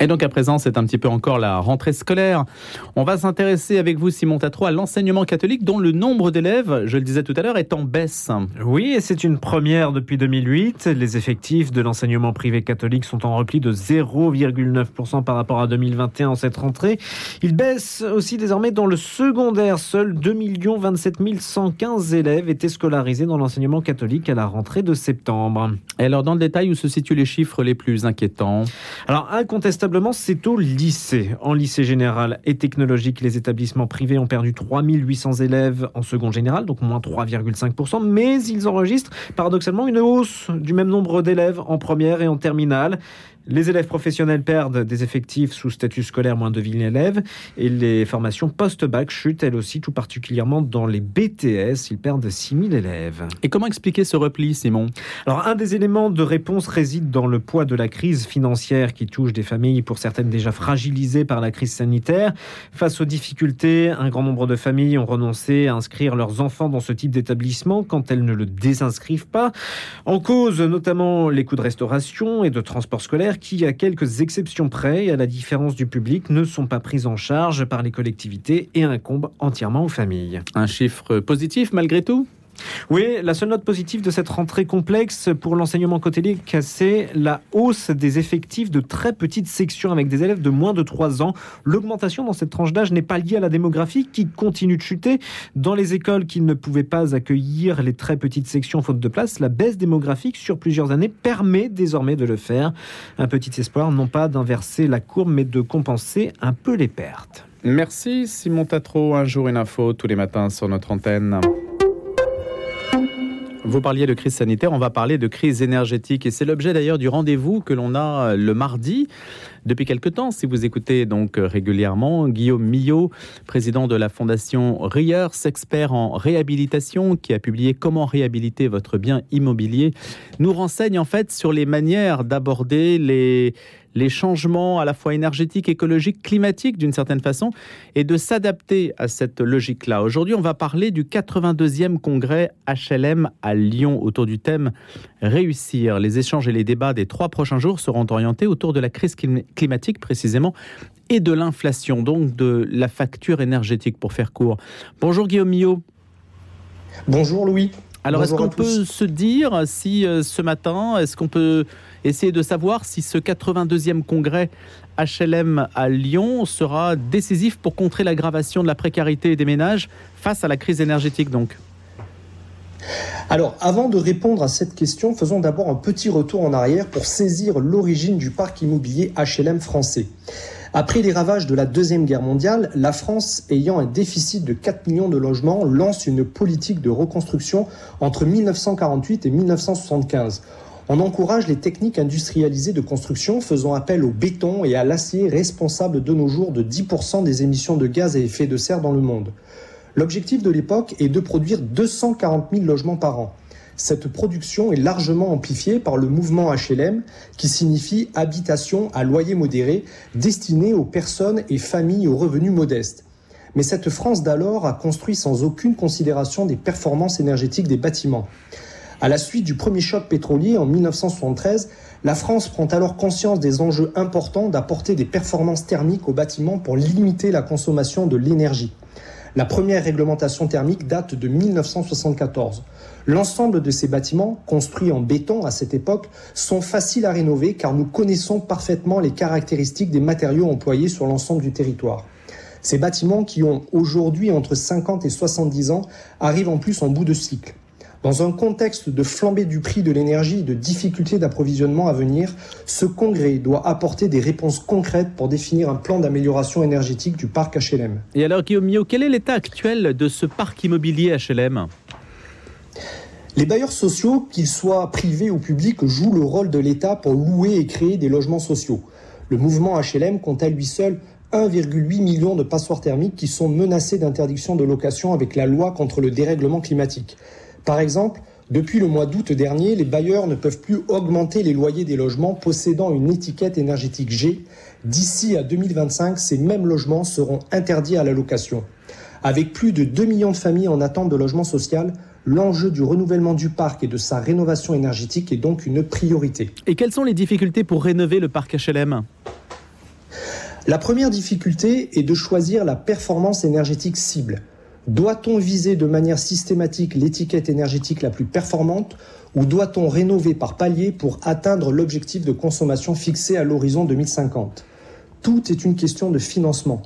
Et donc à présent, c'est un petit peu encore la rentrée scolaire. On va s'intéresser avec vous, Simon Tatro, à l'enseignement catholique dont le nombre d'élèves, je le disais tout à l'heure, est en baisse. Oui, et c'est une première depuis 2008. Les effectifs de l'enseignement privé catholique sont en repli de 0,9% par rapport à 2021 en cette rentrée. Ils baissent aussi désormais dans le secondaire. Seuls 2 27 115 élèves étaient scolarisés dans l'enseignement catholique à la rentrée de septembre. Et alors dans le détail, où se situent les chiffres les plus inquiétants? Alors incontestablement, c'est au lycée. En lycée général et technologique, les établissements privés ont perdu 3800 élèves en seconde générale, donc moins 3,5%, mais ils enregistrent paradoxalement une hausse du même nombre d'élèves en première et en terminale. Les élèves professionnels perdent des effectifs sous statut scolaire moins de 1000 élèves et les formations post-bac chutent elles aussi, tout particulièrement dans les BTS. Ils perdent 6000 élèves. Et comment expliquer ce repli, Simon? Alors, un des éléments de réponse réside dans le poids de la crise financière qui touche des familles, pour certaines déjà fragilisées par la crise sanitaire. Face aux difficultés, un grand nombre de familles ont renoncé à inscrire leurs enfants dans ce type d'établissement quand elles ne le désinscrivent pas. En cause, notamment les coûts de restauration et de transport scolaire qui, à quelques exceptions près, à la différence du public, ne sont pas prises en charge par les collectivités et incombent entièrement aux familles. Un chiffre positif malgré tout? Oui, la seule note positive de cette rentrée complexe pour l'enseignement catholique, c'est la hausse des effectifs de très petites sections avec des élèves de moins de 3 ans. L'augmentation dans cette tranche d'âge n'est pas liée à la démographie qui continue de chuter. Dans les écoles qui ne pouvaient pas accueillir les très petites sections faute de place, la baisse démographique sur plusieurs années permet désormais de le faire. Un petit espoir, non pas d'inverser la courbe, mais de compenser un peu les pertes. Merci Simon Tatro, un jour une info tous les matins sur notre antenne. Vous parliez de crise sanitaire, on va parler de crise énergétique et c'est l'objet d'ailleurs du rendez-vous que l'on a le mardi depuis quelque temps. Si vous écoutez donc régulièrement, Guillaume Millot, président de la fondation Rieurs, expert en réhabilitation, qui a publié Comment réhabiliter votre bien immobilier, nous renseigne en fait sur les manières d'aborder les les changements à la fois énergétiques, écologiques, climatiques d'une certaine façon, et de s'adapter à cette logique-là. Aujourd'hui, on va parler du 82e congrès HLM à Lyon autour du thème Réussir. Les échanges et les débats des trois prochains jours seront orientés autour de la crise climatique précisément et de l'inflation, donc de la facture énergétique pour faire court. Bonjour Guillaume Millot. Bonjour Louis. Alors, est-ce qu'on peut se dire si euh, ce matin, est-ce qu'on peut essayer de savoir si ce 82e congrès HLM à Lyon sera décisif pour contrer l'aggravation de la précarité des ménages face à la crise énergétique donc alors, avant de répondre à cette question, faisons d'abord un petit retour en arrière pour saisir l'origine du parc immobilier HLM français. Après les ravages de la Deuxième Guerre mondiale, la France, ayant un déficit de 4 millions de logements, lance une politique de reconstruction entre 1948 et 1975. On encourage les techniques industrialisées de construction faisant appel au béton et à l'acier responsables de nos jours de 10% des émissions de gaz à effet de serre dans le monde. L'objectif de l'époque est de produire 240 000 logements par an. Cette production est largement amplifiée par le mouvement HLM, qui signifie habitation à loyer modéré, destinée aux personnes et familles aux revenus modestes. Mais cette France d'alors a construit sans aucune considération des performances énergétiques des bâtiments. À la suite du premier choc pétrolier en 1973, la France prend alors conscience des enjeux importants d'apporter des performances thermiques aux bâtiments pour limiter la consommation de l'énergie. La première réglementation thermique date de 1974. L'ensemble de ces bâtiments, construits en béton à cette époque, sont faciles à rénover car nous connaissons parfaitement les caractéristiques des matériaux employés sur l'ensemble du territoire. Ces bâtiments qui ont aujourd'hui entre 50 et 70 ans arrivent en plus en bout de cycle. Dans un contexte de flambée du prix de l'énergie et de difficultés d'approvisionnement à venir, ce congrès doit apporter des réponses concrètes pour définir un plan d'amélioration énergétique du parc HLM. Et alors Guillaume Mio, quel est l'état actuel de ce parc immobilier HLM les bailleurs sociaux, qu'ils soient privés ou publics, jouent le rôle de l'État pour louer et créer des logements sociaux. Le mouvement HLM compte à lui seul 1,8 million de passoires thermiques qui sont menacées d'interdiction de location avec la loi contre le dérèglement climatique. Par exemple, depuis le mois d'août dernier, les bailleurs ne peuvent plus augmenter les loyers des logements possédant une étiquette énergétique G. D'ici à 2025, ces mêmes logements seront interdits à la location. Avec plus de 2 millions de familles en attente de logement social, l'enjeu du renouvellement du parc et de sa rénovation énergétique est donc une priorité. Et quelles sont les difficultés pour rénover le parc HLM La première difficulté est de choisir la performance énergétique cible. Doit-on viser de manière systématique l'étiquette énergétique la plus performante ou doit-on rénover par palier pour atteindre l'objectif de consommation fixé à l'horizon 2050 Tout est une question de financement.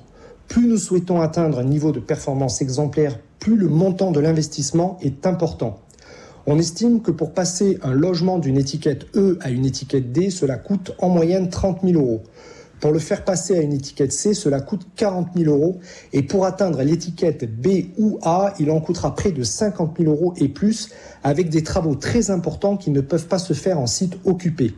Plus nous souhaitons atteindre un niveau de performance exemplaire, plus le montant de l'investissement est important. On estime que pour passer un logement d'une étiquette E à une étiquette D, cela coûte en moyenne 30 000 euros. Pour le faire passer à une étiquette C, cela coûte 40 000 euros. Et pour atteindre l'étiquette B ou A, il en coûtera près de 50 000 euros et plus, avec des travaux très importants qui ne peuvent pas se faire en site occupé.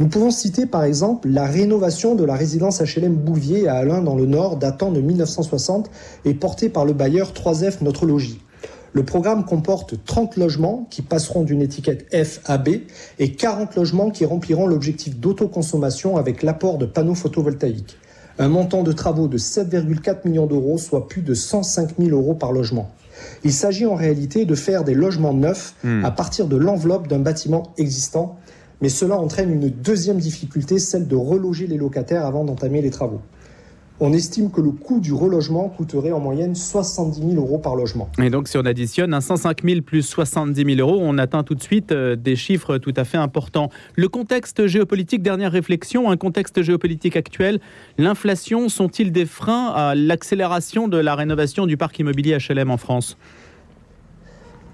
Nous pouvons citer par exemple la rénovation de la résidence HLM Bouvier à Alain dans le Nord datant de 1960 et portée par le bailleur 3F Notre Logis. Le programme comporte 30 logements qui passeront d'une étiquette F à B et 40 logements qui rempliront l'objectif d'autoconsommation avec l'apport de panneaux photovoltaïques. Un montant de travaux de 7,4 millions d'euros, soit plus de 105 000 euros par logement. Il s'agit en réalité de faire des logements neufs hmm. à partir de l'enveloppe d'un bâtiment existant, mais cela entraîne une deuxième difficulté, celle de reloger les locataires avant d'entamer les travaux on estime que le coût du relogement coûterait en moyenne 70 000 euros par logement. Et donc, si on additionne un 105 000 plus 70 000 euros, on atteint tout de suite euh, des chiffres tout à fait importants. Le contexte géopolitique, dernière réflexion, un contexte géopolitique actuel, l'inflation sont-ils des freins à l'accélération de la rénovation du parc immobilier HLM en France?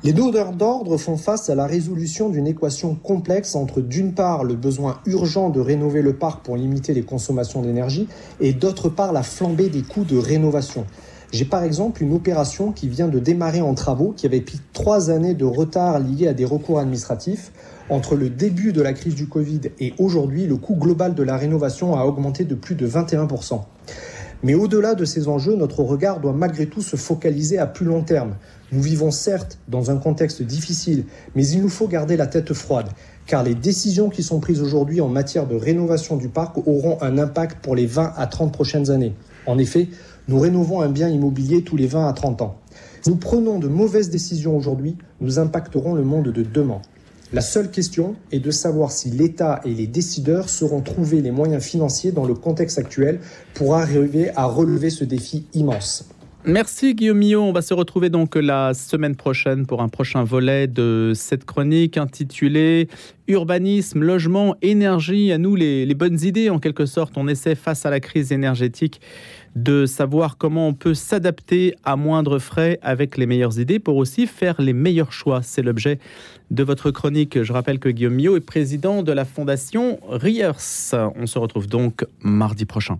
Les donneurs d'ordre font face à la résolution d'une équation complexe entre d'une part le besoin urgent de rénover le parc pour limiter les consommations d'énergie et d'autre part la flambée des coûts de rénovation. J'ai par exemple une opération qui vient de démarrer en travaux, qui avait pris trois années de retard liés à des recours administratifs. Entre le début de la crise du Covid et aujourd'hui, le coût global de la rénovation a augmenté de plus de 21%. Mais au-delà de ces enjeux, notre regard doit malgré tout se focaliser à plus long terme. Nous vivons certes dans un contexte difficile, mais il nous faut garder la tête froide, car les décisions qui sont prises aujourd'hui en matière de rénovation du parc auront un impact pour les 20 à 30 prochaines années. En effet, nous rénovons un bien immobilier tous les 20 à 30 ans. Si nous prenons de mauvaises décisions aujourd'hui, nous impacterons le monde de demain. La seule question est de savoir si l'État et les décideurs sauront trouver les moyens financiers dans le contexte actuel pour arriver à relever ce défi immense. Merci Guillaume Millot. On va se retrouver donc la semaine prochaine pour un prochain volet de cette chronique intitulée Urbanisme, logement, énergie. À nous les, bonnes idées en quelque sorte. On essaie face à la crise énergétique de savoir comment on peut s'adapter à moindre frais avec les meilleures idées pour aussi faire les meilleurs choix. C'est l'objet de votre chronique. Je rappelle que Guillaume Millot est président de la fondation Riers. On se retrouve donc mardi prochain.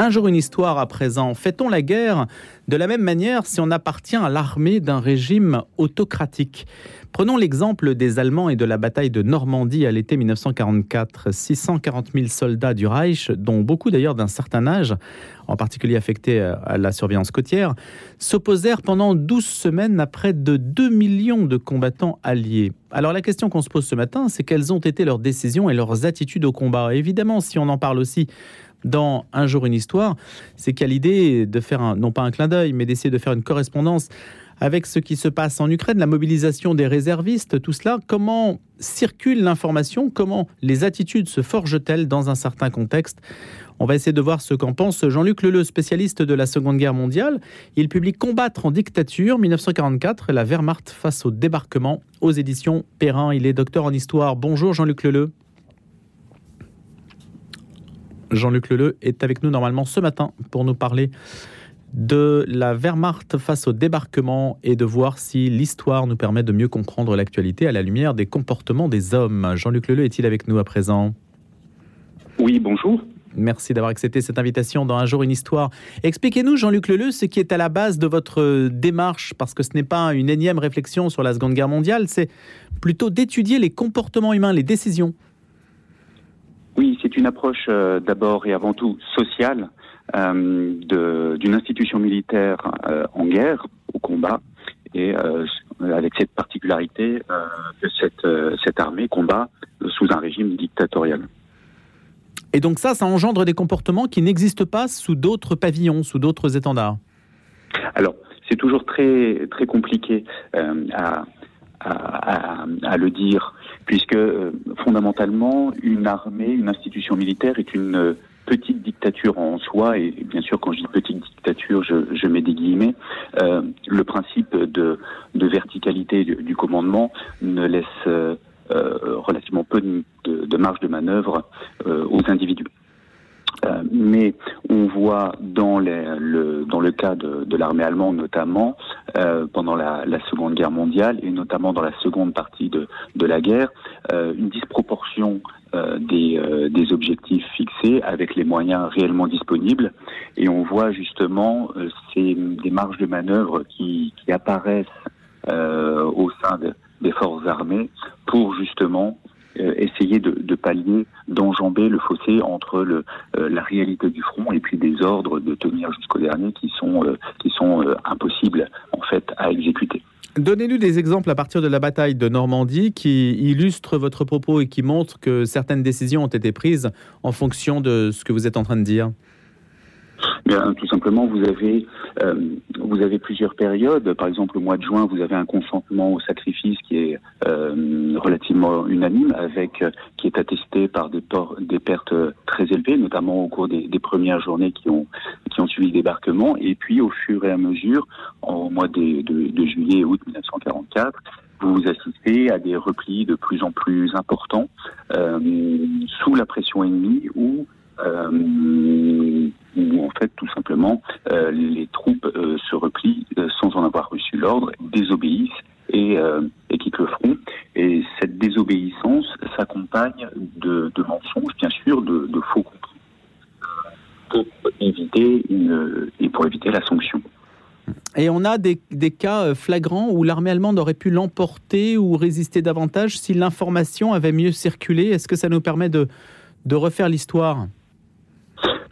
Un jour une histoire à présent. Fait-on la guerre de la même manière si on appartient à l'armée d'un régime autocratique? Prenons l'exemple des Allemands et de la bataille de Normandie à l'été 1944. 640 000 soldats du Reich, dont beaucoup d'ailleurs d'un certain âge, en particulier affectés à la surveillance côtière, s'opposèrent pendant 12 semaines à près de 2 millions de combattants alliés. Alors la question qu'on se pose ce matin, c'est quelles ont été leurs décisions et leurs attitudes au combat? évidemment, si on en parle aussi dans Un jour une histoire, c'est a l'idée de faire, non pas un clin d'œil, mais d'essayer de faire une correspondance avec ce qui se passe en Ukraine, la mobilisation des réservistes, tout cela, comment circule l'information, comment les attitudes se forgent-elles dans un certain contexte? On va essayer de voir ce qu'en pense Jean-Luc Leleu, spécialiste de la Seconde Guerre mondiale. Il publie Combattre en dictature 1944, la Wehrmacht face au débarquement aux éditions Perrin. Il est docteur en histoire. Bonjour Jean-Luc Leleu. Jean-Luc Leleu est avec nous normalement ce matin pour nous parler de la Wehrmacht face au débarquement et de voir si l'histoire nous permet de mieux comprendre l'actualité à la lumière des comportements des hommes. Jean-Luc Leleu est-il avec nous à présent? Oui, bonjour. Merci d'avoir accepté cette invitation dans Un jour une histoire. Expliquez-nous, Jean-Luc Leleu, ce qui est à la base de votre démarche, parce que ce n'est pas une énième réflexion sur la Seconde Guerre mondiale, c'est plutôt d'étudier les comportements humains, les décisions. Oui, c'est une approche euh, d'abord et avant tout sociale euh, d'une institution militaire euh, en guerre, au combat, et avec cette particularité que cette, cette armée combat sous un régime dictatorial. Et donc ça, ça engendre des comportements qui n'existent pas sous d'autres pavillons, sous d'autres étendards? Alors, c'est toujours très, très compliqué à, à, à, le dire, puisque fondamentalement, une armée, une institution militaire est une petite dictature en soi, et bien sûr quand je dis petite dictature, je, mets des guillemets, euh, le principe de, verticalité du, commandement ne laisse euh, relativement peu de, marge de manœuvre euh, aux individus. Mais on voit dans, le, cas de, l'armée allemande notamment, pendant la, Seconde Guerre mondiale et notamment dans la seconde partie de, la guerre, une disproportion euh, des, euh, objectifs fixés avec les moyens réellement disponibles. Et on voit justement euh, ces, des marges de manœuvre qui apparaissent au sein des forces armées pour justement essayer de, pallier, d'enjamber le fossé entre le, la réalité du front et puis des ordres de tenir jusqu'au dernier qui sont, qui sont impossibles en fait à exécuter. Donnez-nous des exemples à partir de la bataille de Normandie qui illustrent votre propos et qui montrent que certaines décisions ont été prises en fonction de ce que vous êtes en train de dire. Bien, tout simplement, vous avez, euh, vous avez plusieurs périodes. Par exemple, au mois de juin, vous avez un consentement au sacrifice qui est euh, relativement unanime, avec qui est attesté par des, des pertes très élevées, notamment au cours des, des, premières journées qui ont qui ont suivi le débarquement. Et puis, au fur et à mesure, au mois de, de, de juillet et août 1944, vous assistez à des replis de plus en plus importants euh, sous la pression ennemie ou euh, où en fait tout simplement euh, les troupes euh, se replient sans en avoir reçu l'ordre, désobéissent et, et, quittent le front. Et cette désobéissance s'accompagne de, mensonges, bien sûr, de, faux compris, pour éviter et pour éviter la sanction. Et on a des, cas flagrants où l'armée allemande aurait pu l'emporter ou résister davantage si l'information avait mieux circulé. Est-ce que ça nous permet de refaire l'histoire?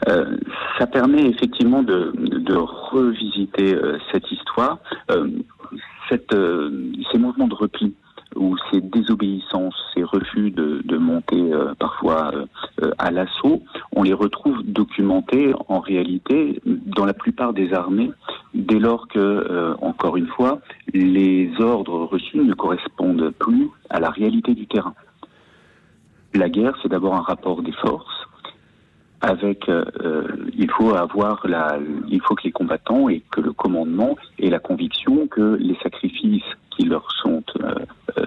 Euh, ça permet effectivement de, de revisiter euh, cette histoire, euh, cette, ces mouvements de repli ou ces désobéissances, ces refus de, de monter parfois à l'assaut, on les retrouve documentés en réalité dans la plupart des armées, dès lors que, encore une fois, les ordres reçus ne correspondent plus à la réalité du terrain. La guerre, c'est d'abord un rapport des forces avec, euh, euh, il faut avoir la, il faut que les combattants et que le commandement aient la conviction que les sacrifices qui leur sont euh,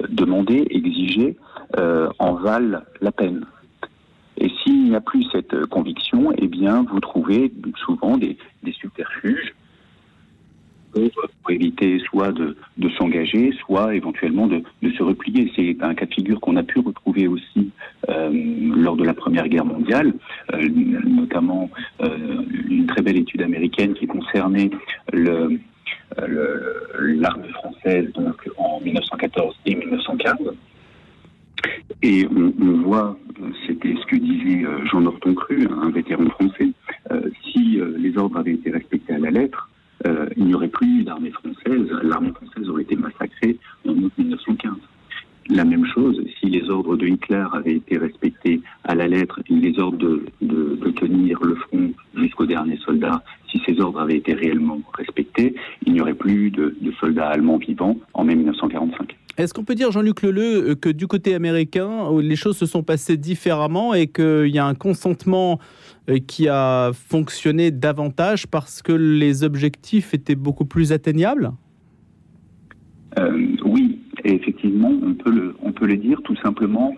demandés, exigés, en valent la peine. Et s'il n'y a plus cette conviction, eh bien, vous trouvez souvent des, des subterfuges pour, éviter soit de, de s'engager, soit éventuellement de, de, se replier. C'est un cas de figure qu'on a pu retrouver aussi euh, lors de la Première Guerre mondiale, euh, notamment euh, une très belle étude américaine qui concernait l'armée française donc en 1914 et 1915. Et on, voit, c'était ce que disait Jean Norton Cru, un vétéran français, si les ordres avaient été respectés à la lettre, euh, n'y aurait plus d'armée française. L'armée française aurait été massacrée en août 1915. La même chose, si les ordres de Hitler avaient été respectés à la lettre, les ordres de, de, tenir le front jusqu'au dernier soldat, si ces ordres avaient été réellement respectés, il n'y aurait plus de, de soldats allemands vivants en mai 1945. Est-ce qu'on peut dire, Jean-Luc Leleu, que du côté américain, les choses se sont passées différemment et qu'il y a un consentement euh, qui a fonctionné davantage parce que les objectifs étaient beaucoup plus atteignables? Euh, Oui, on peut, le, dire tout simplement,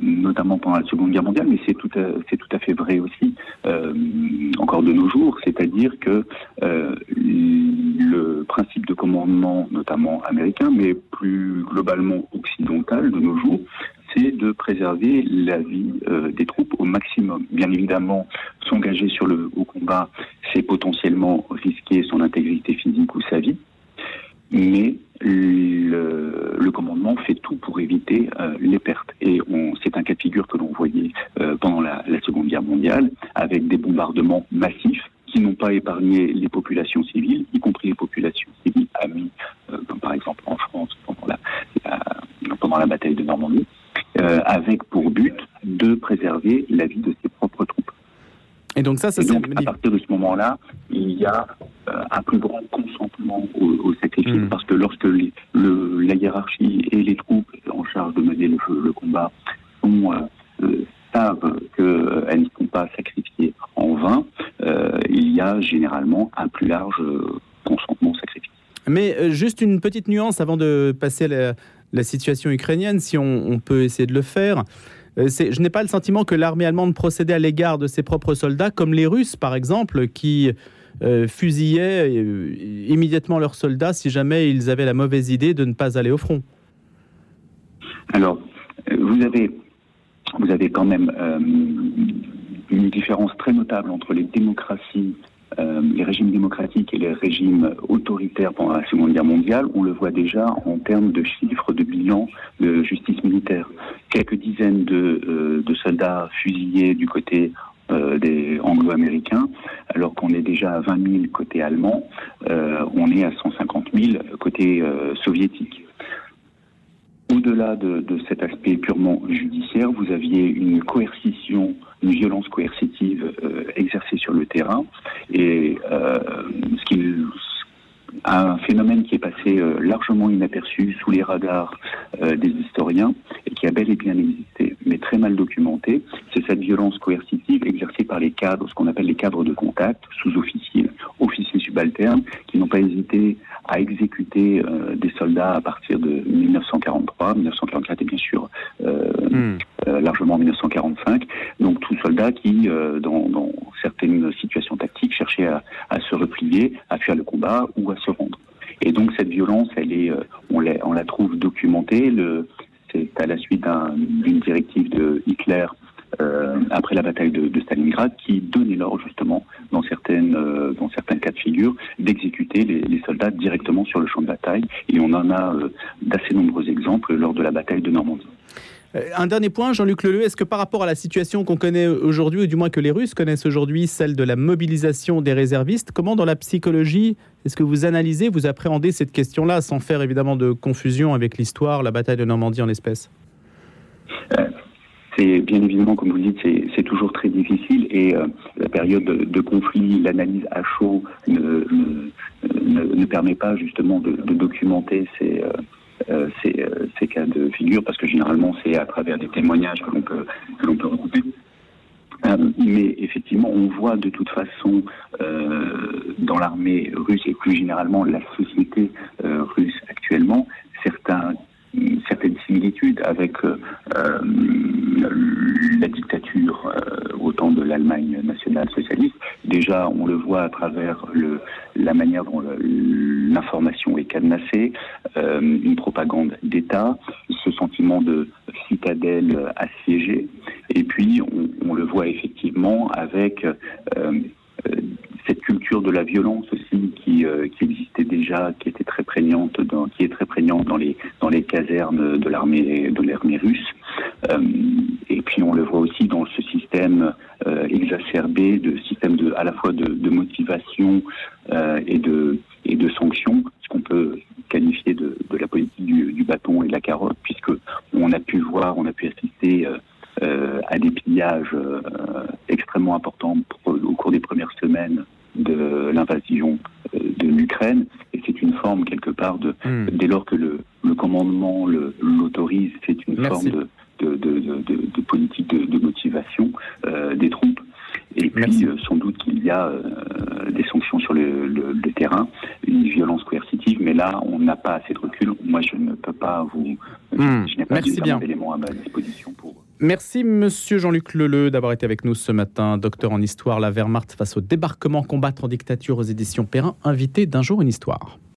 notamment pendant la Seconde Guerre mondiale, mais c'est tout, à, fait vrai aussi euh, encore de nos jours, c'est-à-dire que le principe de commandement, notamment américain, mais plus globalement occidental de nos jours, c'est de préserver la vie euh, des troupes au maximum. Bien évidemment, s'engager sur le au combat, c'est potentiellement risquer son intégrité physique ou sa vie, mais le, le commandement fait tout pour éviter euh, les pertes. Et c'est un cas de figure que l'on voyait euh, pendant la, la Seconde Guerre mondiale, avec des bombardements massifs qui n'ont pas épargné les populations civiles, y compris les populations civiles amies, comme par exemple en France pendant la, la, pendant la bataille de Normandie. Euh, avec pour but de préserver la vie de ses propres troupes. Et donc ça, ça donc, à partir de ce moment-là, il y a un plus grand consentement au, sacrifice, mmh. parce que lorsque les, le, la hiérarchie et les troupes en charge de mener le, le combat sont, savent qu'elles ne sont pas sacrifiées en vain, il y a généralement un plus large consentement au sacrifice. Mais juste une petite nuance avant de passer à la, la situation ukrainienne, si on, peut essayer de le faire. Euh, je n'ai pas le sentiment que l'armée allemande procédait à l'égard de ses propres soldats, comme les Russes, par exemple, qui euh, fusillaient euh, immédiatement leurs soldats si jamais ils avaient la mauvaise idée de ne pas aller au front. Alors, vous avez, vous avez quand même une différence très notable entre les démocraties euh, les régimes démocratiques et les régimes autoritaires pendant la Seconde Guerre mondiale, on le voit déjà en termes de chiffres de bilan de justice militaire. Quelques dizaines de, euh, soldats fusillés du côté euh, des anglo-américains, alors qu'on est déjà à 20 000 côté allemand, on est à 150 000 côté soviétique. Au-delà de, cet aspect purement judiciaire, vous aviez une coercition, une violence coercitive euh, exercée sur le terrain, et euh, ce qui un phénomène qui est passé euh, largement inaperçu sous les radars des historiens et qui a bel et bien existé, mais très mal documenté, c'est cette violence coercitive exercée par les cadres, ce qu'on appelle les cadres de contact, sous-officiers, officiers subalternes, qui n'ont pas hésité à exécuter euh, des soldats à partir de 1943, 1944 et bien sûr euh, euh, largement 1945. Donc tous soldats qui, dans, dans, certaines situations tactiques, cherchaient à, à, se replier, à fuir le combat ou à se rendre. Et donc cette violence, elle est, on, la, on la trouve documentée. C'est à la suite d'une directive de Hitler euh, après la bataille de, Stalingrad, qui donnait l'ordre justement, dans, certaines, euh, dans certains cas de figure, d'exécuter les, soldats directement sur le champ de bataille. Et on en a euh, d'assez nombreux exemples lors de la bataille de Normandie. Un dernier point, Jean-Luc Leleu, est-ce que par rapport à la situation qu'on connaît aujourd'hui, ou du moins que les Russes connaissent aujourd'hui, celle de la mobilisation des réservistes, comment dans la psychologie est-ce que vous analysez, vous appréhendez cette question-là, sans faire évidemment de confusion avec l'histoire, la bataille de Normandie en l'espèce? C'est bien évidemment, comme vous le dites, c'est toujours très difficile et euh, la période de, conflit, l'analyse à chaud ne, permet pas justement de, documenter ces, euh, euh, ces, ces, cas de figure parce que généralement c'est à travers des témoignages que l'on peut, que l'on peut regrouper. mais effectivement, on voit de toute façon dans l'armée russe et plus généralement la société russe actuellement certains certaines similitudes avec euh, euh, la dictature euh, au temps de l'Allemagne nationale socialiste. Déjà, on le voit à travers le, la manière dont l'information est cadenassée, une propagande d'État, ce sentiment de citadelle assiégée, et puis on, le voit effectivement avec cette culture de la violence aussi qui, existait déjà, qui était très prégnante, dans, qui est très prégnante dans les dans les casernes de l'armée de l'armée russe. Euh, et puis on le voit aussi dans ce système euh, exacerbé de système de à la fois de, motivation euh, et de et de sanctions, ce qu'on peut qualifier de, de la politique du, bâton et de la carotte, puisque on a pu voir, on a pu assister à des pillages extrêmement importants au cours des premières semaines de l'invasion de l'Ukraine. Et c'est une forme, quelque part, de, hmm. dès lors que le, le commandement l'autorise, c'est une forme de, de, de, politique de, motivation euh, des troupes. Et puis, euh, sans doute qu'il y a des sanctions sur le, le, terrain, une violence coercitive, mais là, on n'a pas assez de recul. Moi, je ne peux pas vous. Hmm. Je n'ai pas d'éléments à ma disposition. Merci, monsieur Jean-Luc Leleu, d'avoir été avec nous ce matin. Docteur en histoire, la Wehrmacht face au débarquement combattre en dictature aux éditions Perrin, invité d'un jour une histoire.